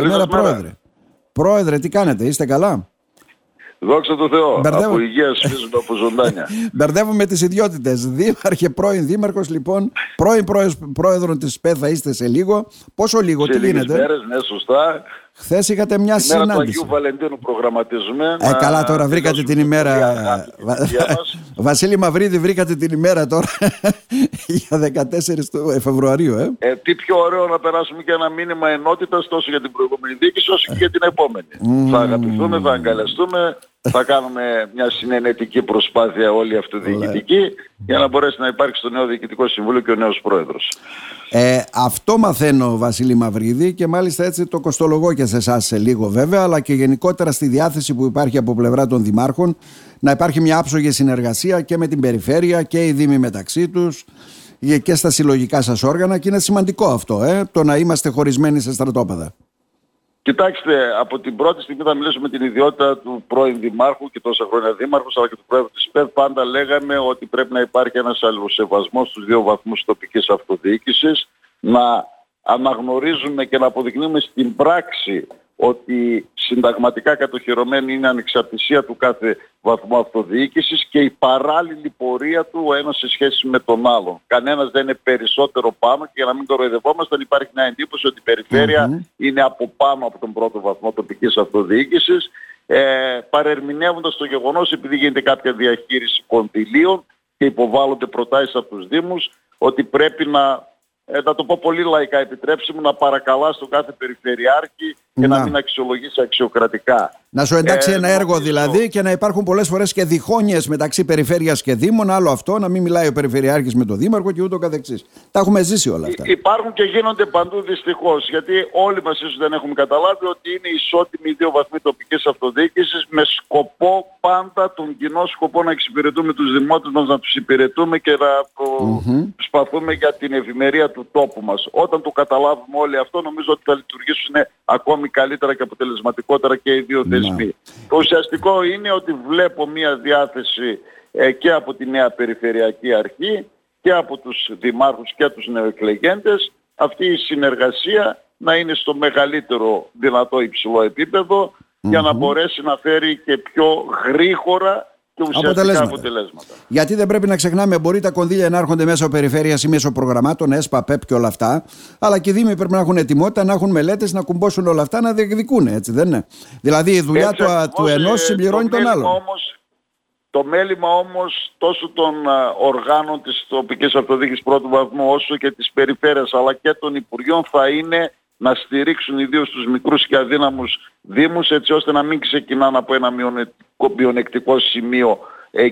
Καλημέρα πρόεδρε. Πρόεδρε, τι κάνετε, είστε καλά; Δόξα τω Θεώ. Μπερδεύω... Από υγεία σφίζουν από ζωντάνια. Μπερδεύουμε τις ιδιότητες. Δήμαρχε, πρώην δήμαρχος, λοιπόν. Πρώην πρόεδρο της ΠΕΔ θα είστε σε λίγο. Πόσο λίγο, σε τι γίνεται; Μέρες, ναι, σωστά. Χθες είχατε μια συνάντηση. Μέρα του Αγίου Βαλεντίνου προγραμματίζουμε. Ε, καλά, τώρα βρήκατε την ημέρα. Βασίλη Μαυρίδη, βρήκατε την ημέρα τώρα για 14 ε, Φεβρουαρίου. Ε. ε. τι πιο ωραίο να περάσουμε και ένα μήνυμα ενότητας τόσο για την προηγούμενη διοίκηση όσο και για την επόμενη. Mm. Θα αγαπηθούμε, θα αγκαλιαστούμε, θα κάνουμε μια συνενετική προσπάθεια όλη αυτοδιοικητική για να μπορέσει να υπάρξει στο νέο Διοικητικό Συμβούλιο και ο νέος Πρόεδρος. Ε, αυτό μαθαίνω Βασίλη Μαυρίδη και μάλιστα έτσι το κοστολογώ και σε εσάς σε λίγο βέβαια αλλά και γενικότερα στη διάθεση που υπάρχει από πλευρά των δημάρχων να υπάρχει μια άψογη συνεργασία και με την περιφέρεια και οι δήμοι μεταξύ τους και στα συλλογικά σας όργανα και είναι σημαντικό αυτό ε, το να είμαστε χωρισμένοι σε στρατόπεδα. Κοιτάξτε, από την πρώτη στιγμή θα μιλήσω με την ιδιότητα του πρώην Δημάρχου και τόσα χρόνια Δήμαρχος, αλλά και του Πρόεδρου της ΠΕΔ. Πάντα λέγαμε ότι πρέπει να υπάρχει ένας αλληλοσεβασμός στους δύο βαθμούς τοπικής αυτοδιοίκησης, να αναγνωρίζουμε και να αποδεικνύουμε στην πράξη ότι συνταγματικά κατοχυρωμένη είναι η ανεξαρτησία του κάθε βαθμού αυτοδιοίκησης και η παράλληλη πορεία του ο ένας σε σχέση με τον άλλον. Κανένας δεν είναι περισσότερο πάνω και για να μην κοροϊδευόμαστε υπάρχει μια εντύπωση ότι η περιφερεια είναι από πάνω από τον πρώτο βαθμό τοπικής αυτοδιοίκησης ε, παρερμηνεύοντας το γεγονός επειδή γίνεται κάποια διαχείριση κονδυλίων και υποβάλλονται προτάσεις από τους Δήμους ότι πρέπει να ε, να το πω πολύ λαϊκά, επιτρέψτε μου να παρακαλά στον κάθε περιφερειάρχη και να, να μην αξιολογήσει αξιοκρατικά. Να σου εντάξει ε, ένα έργο δηλαδή και να υπάρχουν πολλές φορές και διχόνοιες μεταξύ περιφέρειας και δήμων. Άλλο αυτό, να μην μιλάει ο περιφερειάρχης με τον δήμαρχο και ούτω καθεξής. Τα έχουμε ζήσει όλα αυτά. υπάρχουν και γίνονται παντού δυστυχώς. Γιατί όλοι μας ίσως δεν έχουμε καταλάβει ότι είναι ισότιμοι οι δύο βαθμοί τοπικής αυτοδιοίκησης με σκοπό πάντα τον κοινό σκοπό να εξυπηρετούμε τους δημότες μας, να τους υπηρετούμε και να mm-hmm. προσπαθούμε για την ευημερία του τόπου μας. Όταν το καταλάβουμε όλοι αυτό, νομίζω ότι θα λειτουργήσουν ακόμη καλύτερα και αποτελεσματικότερα και οι δύο θεσμοί. Το ουσιαστικό είναι ότι βλέπω μια διάθεση ε, και από τη νέα Περιφερειακή Αρχή και από τους δημάρχους και τους νεοεκλεγέντες αυτή η συνεργασία να είναι στο μεγαλύτερο δυνατό υψηλό για να μπορέσει να φέρει και πιο γρήγορα και ουσιαστικά αποτελέσματα. αποτελέσματα. Γιατί δεν πρέπει να ξεχνάμε, μπορεί τα κονδύλια να έρχονται μέσω περιφέρειας ή μέσω προγραμμάτων, ΕΣΠΑ, ΠΕΠ και όλα αυτά. Αλλά και οι Δήμοι πρέπει να έχουν ετοιμότητα, να έχουν μελέτες, να κουμπώσουν όλα αυτά, να διεκδικούν, έτσι δεν είναι. Δηλαδή η δουλειά του, του ενός συμπληρώνει τον άλλον. Όμως, το μέλημα όμως τόσο των οργάνων της τοπικής αυτοδιοίκησης πρώτου βαθμού όσο και της περιφέρειας αλλά και των Υπουργείων θα είναι να στηρίξουν ιδίως τους μικρούς και αδύναμους δήμους έτσι ώστε να μην ξεκινάνε από ένα μειονεκτικό σημείο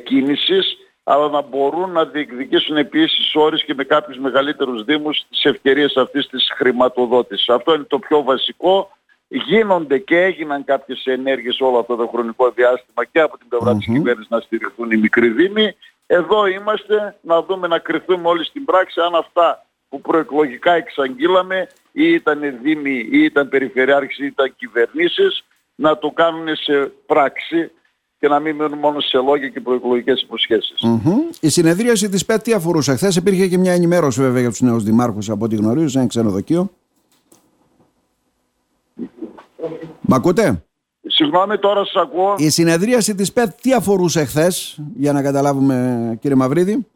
κίνησης αλλά να μπορούν να διεκδικήσουν επίσης όρις και με κάποιους μεγαλύτερους δήμους τις ευκαιρίες αυτής της χρηματοδότησης. Αυτό είναι το πιο βασικό. Γίνονται και έγιναν κάποιες ενέργειες όλο αυτό το χρονικό διάστημα και από την πλευρά mm-hmm. της κυβέρνησης να στηριχθούν οι μικροί δήμοι. Εδώ είμαστε να δούμε να κρυθούμε όλοι στην πράξη αν αυτά που προεκλογικά εξαγγείλαμε ή ήταν δήμοι ή ήταν περιφερειάρχες ή ήταν κυβερνήσεις να το κάνουν σε πράξη και να μην μείνουν μόνο σε λόγια και προεκλογικές υποσχέσεις. Mm-hmm. Η συνεδρίαση της ΠΕΤ τι αφορούσε; Χθες υπήρχε και μια ενημέρωση βέβαια για τους νέους δημάρχους από ό,τι γνωρίζω σε ένα ξενοδοχείο. Μ' ακούτε; Συγγνώμη τώρα σας ακούω. Η συνεδρίαση της ΠΕΤ τι αφορούσε χθες για να καταλάβουμε κύριε Μαυρίδη;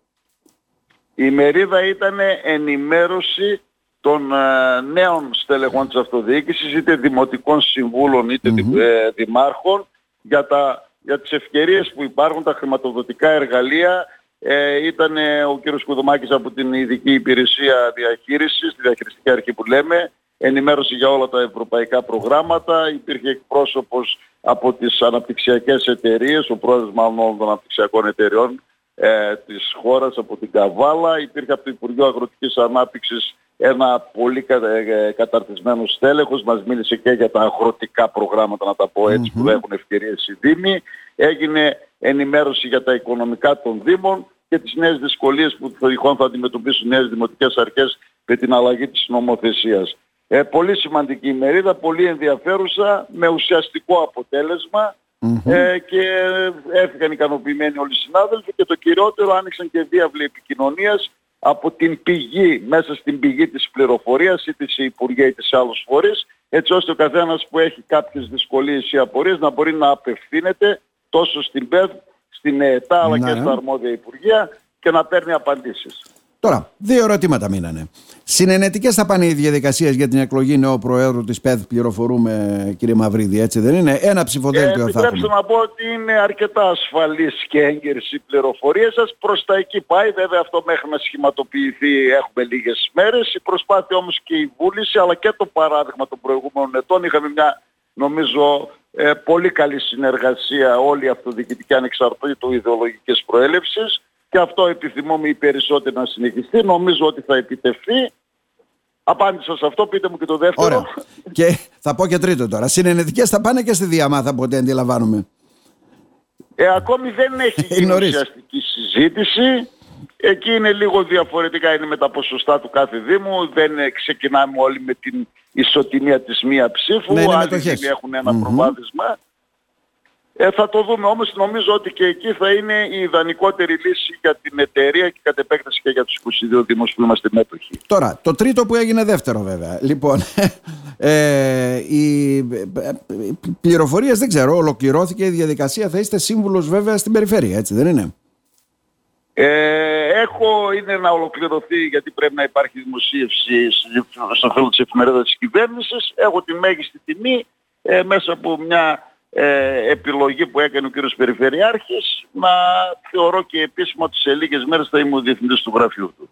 Η μερίδα ήταν ενημέρωση των ε, νέων στελεχών της αυτοδιοίκησης, είτε δημοτικών συμβούλων είτε ε, δημάρχων, για, τα, για τις ευκαιρίες που υπάρχουν, τα χρηματοδοτικά εργαλεία. Ε, ήταν ο κ. Κουδουμάκης από την Ειδική Υπηρεσία Διαχείρισης, τη διαχειριστική αρχή που λέμε, ενημέρωση για όλα τα ευρωπαϊκά προγράμματα, υπήρχε εκπρόσωπος από τις αναπτυξιακές εταιρείες, ο πρόεδρος μάλλον των αναπτυξιακών εταιρεών, ε, της χώρας από την Καβάλα. Υπήρχε από το Υπουργείο Αγροτικής Ανάπτυξης ένα πολύ ε, καταρτισμένο στέλεχος. Μας μίλησε και για τα αγροτικά προγράμματα, να τα πω έτσι, που έχουν ευκαιρίες οι Δήμοι. Έγινε ενημέρωση για τα οικονομικά των Δήμων και τις νέες δυσκολίες που τυχόν θα αντιμετωπίσουν νέες δημοτικές αρχές με την αλλαγή της νομοθεσίας. Ε, πολύ σημαντική ημερίδα, πολύ ενδιαφέρουσα, με ουσιαστικό αποτέλεσμα ε, και έφυγαν ικανοποιημένοι όλοι οι συνάδελφοι και το κυριότερο άνοιξαν και διάβλοι επικοινωνίας από την πηγή, μέσα στην πηγή της πληροφορίας ή της Υπουργεία ή της άλλους φορείς έτσι ώστε ο καθένας που έχει κάποιες δυσκολίες ή απορίες να μπορεί να απευθύνεται τόσο στην ΠΕΔ, στην ΕΕΤΑ αλλά και στα αρμόδια Υπουργεία και να παίρνει απαντήσεις. Τώρα, δύο ερωτήματα μείνανε. Συνενετικές θα πάνε οι διαδικασίες για την εκλογή νέου Προέδρου της ΠΕΔ, πληροφορούμε κύριε Μαυρίδη, έτσι δεν είναι; Ένα ψηφοδέλτιο ε, θα έχουμε. να πω ότι είναι αρκετά ασφαλής και έγκαιρης η πληροφορία σας. Προς τα εκεί πάει, βέβαια αυτό μέχρι να σχηματοποιηθεί έχουμε λίγες μέρες. Η προσπάθεια όμως και η βούληση, αλλά και το παράδειγμα των προηγούμενων ετών. Είχαμε μια, νομίζω, ε, πολύ καλή συνεργασία όλοι οι αυτοδιοικητικοί ανεξαρτήτου ιδεολογικέ προέλευσης και αυτό επιθυμούμε οι περισσότεροι να συνεχιστεί. Νομίζω ότι θα επιτευχθεί. Απάντησα σε αυτό, πείτε μου και το δεύτερο. Ωραία. και θα πω και τρίτο τώρα. Συνενετικές θα πάνε και στη διαμάθα από ό,τι αντιλαμβάνομαι. Ε, ακόμη δεν έχει γίνει ουσιαστική συζήτηση. Εκεί είναι λίγο διαφορετικά, είναι με τα ποσοστά του κάθε Δήμου. Δεν ξεκινάμε όλοι με την ισοτιμία της μία ψήφου. Ναι, Άλλοι έχουν ένα προβάδισμα. Ε, θα το δούμε όμως νομίζω ότι και εκεί θα είναι η ιδανικότερη λύση για την εταιρεία και κατ' επέκταση και για τους 22 δήμους που είμαστε μέτοχοι. Τώρα, το τρίτο που έγινε δεύτερο βέβαια. Λοιπόν, ε, οι πληροφορίες δεν ξέρω, ολοκληρώθηκε η διαδικασία, θα είστε σύμβουλος βέβαια στην περιφέρεια, έτσι δεν είναι; Ε, έχω, είναι να ολοκληρωθεί γιατί πρέπει να υπάρχει δημοσίευση στο θέλω της εφημερίδας της κυβέρνησης. Έχω τη μέγιστη τιμή ε, μέσα από μια ε, επιλογή που έκανε ο κύριος Περιφερειάρχης να θεωρώ και επίσημα ότι σε λίγες μέρες θα είμαι ο διευθυντής του γραφείου του.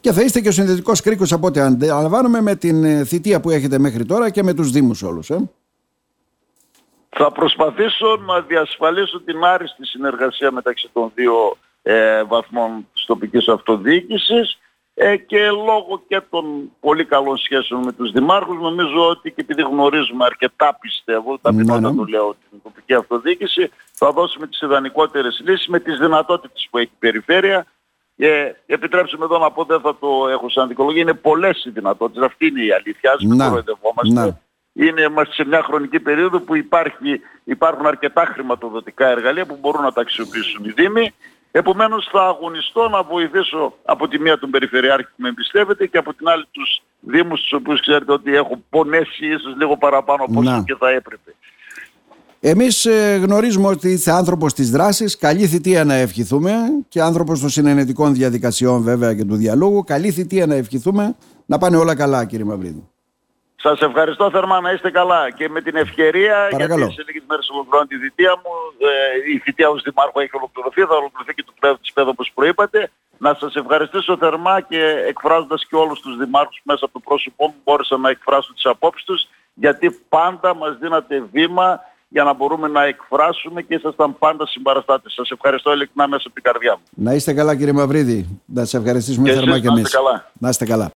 Και θα είστε και ο συνδετικός κρίκος από ό,τι αντιλαμβάνομαι με την ε, θητεία που έχετε μέχρι τώρα και με τους Δήμους όλους. Ε; Θα προσπαθήσω να διασφαλίσω την άριστη συνεργασία μεταξύ των δύο ε, βαθμών της τοπικής αυτοδιοίκησης ε, και λόγω και των πολύ καλών σχέσεων με τους δημάρχους νομίζω ότι και επειδή γνωρίζουμε αρκετά πιστεύω, τα ναι, ναι. το λέω την τοπική αυτοδιοίκηση, θα δώσουμε τις ιδανικότερες λύσεις με τις δυνατότητες που έχει η περιφέρεια και επιτρέψτε εδώ να πω, δεν θα το έχω σαν δικολογία, είναι πολλές οι δυνατότητες, αυτή είναι η αλήθεια, ας μην κοροϊδευόμαστε. Είναι, είμαστε σε μια χρονική περίοδο που υπάρχει, υπάρχουν αρκετά χρηματοδοτικά εργαλεία που μπορούν να τα αξιοποιήσουν οι Δήμοι Επομένως θα αγωνιστώ να βοηθήσω από τη μία τον Περιφερειάρχη που με εμπιστεύεται και από την άλλη τους Δήμους τους οποίους ξέρετε ότι έχω πονέσει ίσως λίγο παραπάνω από όσο και θα έπρεπε. Εμείς ε, γνωρίζουμε ότι είσαι άνθρωπος της δράσης, καλή θητεία να ευχηθούμε και άνθρωπος των συνενετικών διαδικασιών βέβαια και του διαλόγου. Καλή θητεία να ευχηθούμε να πάνε όλα καλά κύριε Μαυρίδη. Σας ευχαριστώ θερμά να είστε καλά και με την ευκαιρία Παρακαλώ. γιατί σε λίγες μέρες ολοκληρώνω τη θητεία μου ε, η θητεία ως Δημάρχου έχει ολοκληρωθεί θα ολοκληρωθεί και το πνεύμα της ΠΕΔ όπως προείπατε να σας ευχαριστήσω θερμά και εκφράζοντας και όλους τους δημάρχους μέσα από το πρόσωπό μου μπόρεσα να εκφράσω τις απόψεις τους γιατί πάντα μας δίνατε βήμα για να μπορούμε να εκφράσουμε και ήσασταν πάντα συμπαραστάτες. Σας ευχαριστώ ειλικρινά μέσα από την καρδιά μου. Να είστε καλά κύριε Μαυρίδη. Να σας ευχαριστήσουμε θερμά και εμείς. Να είστε καλά. Να είστε καλά.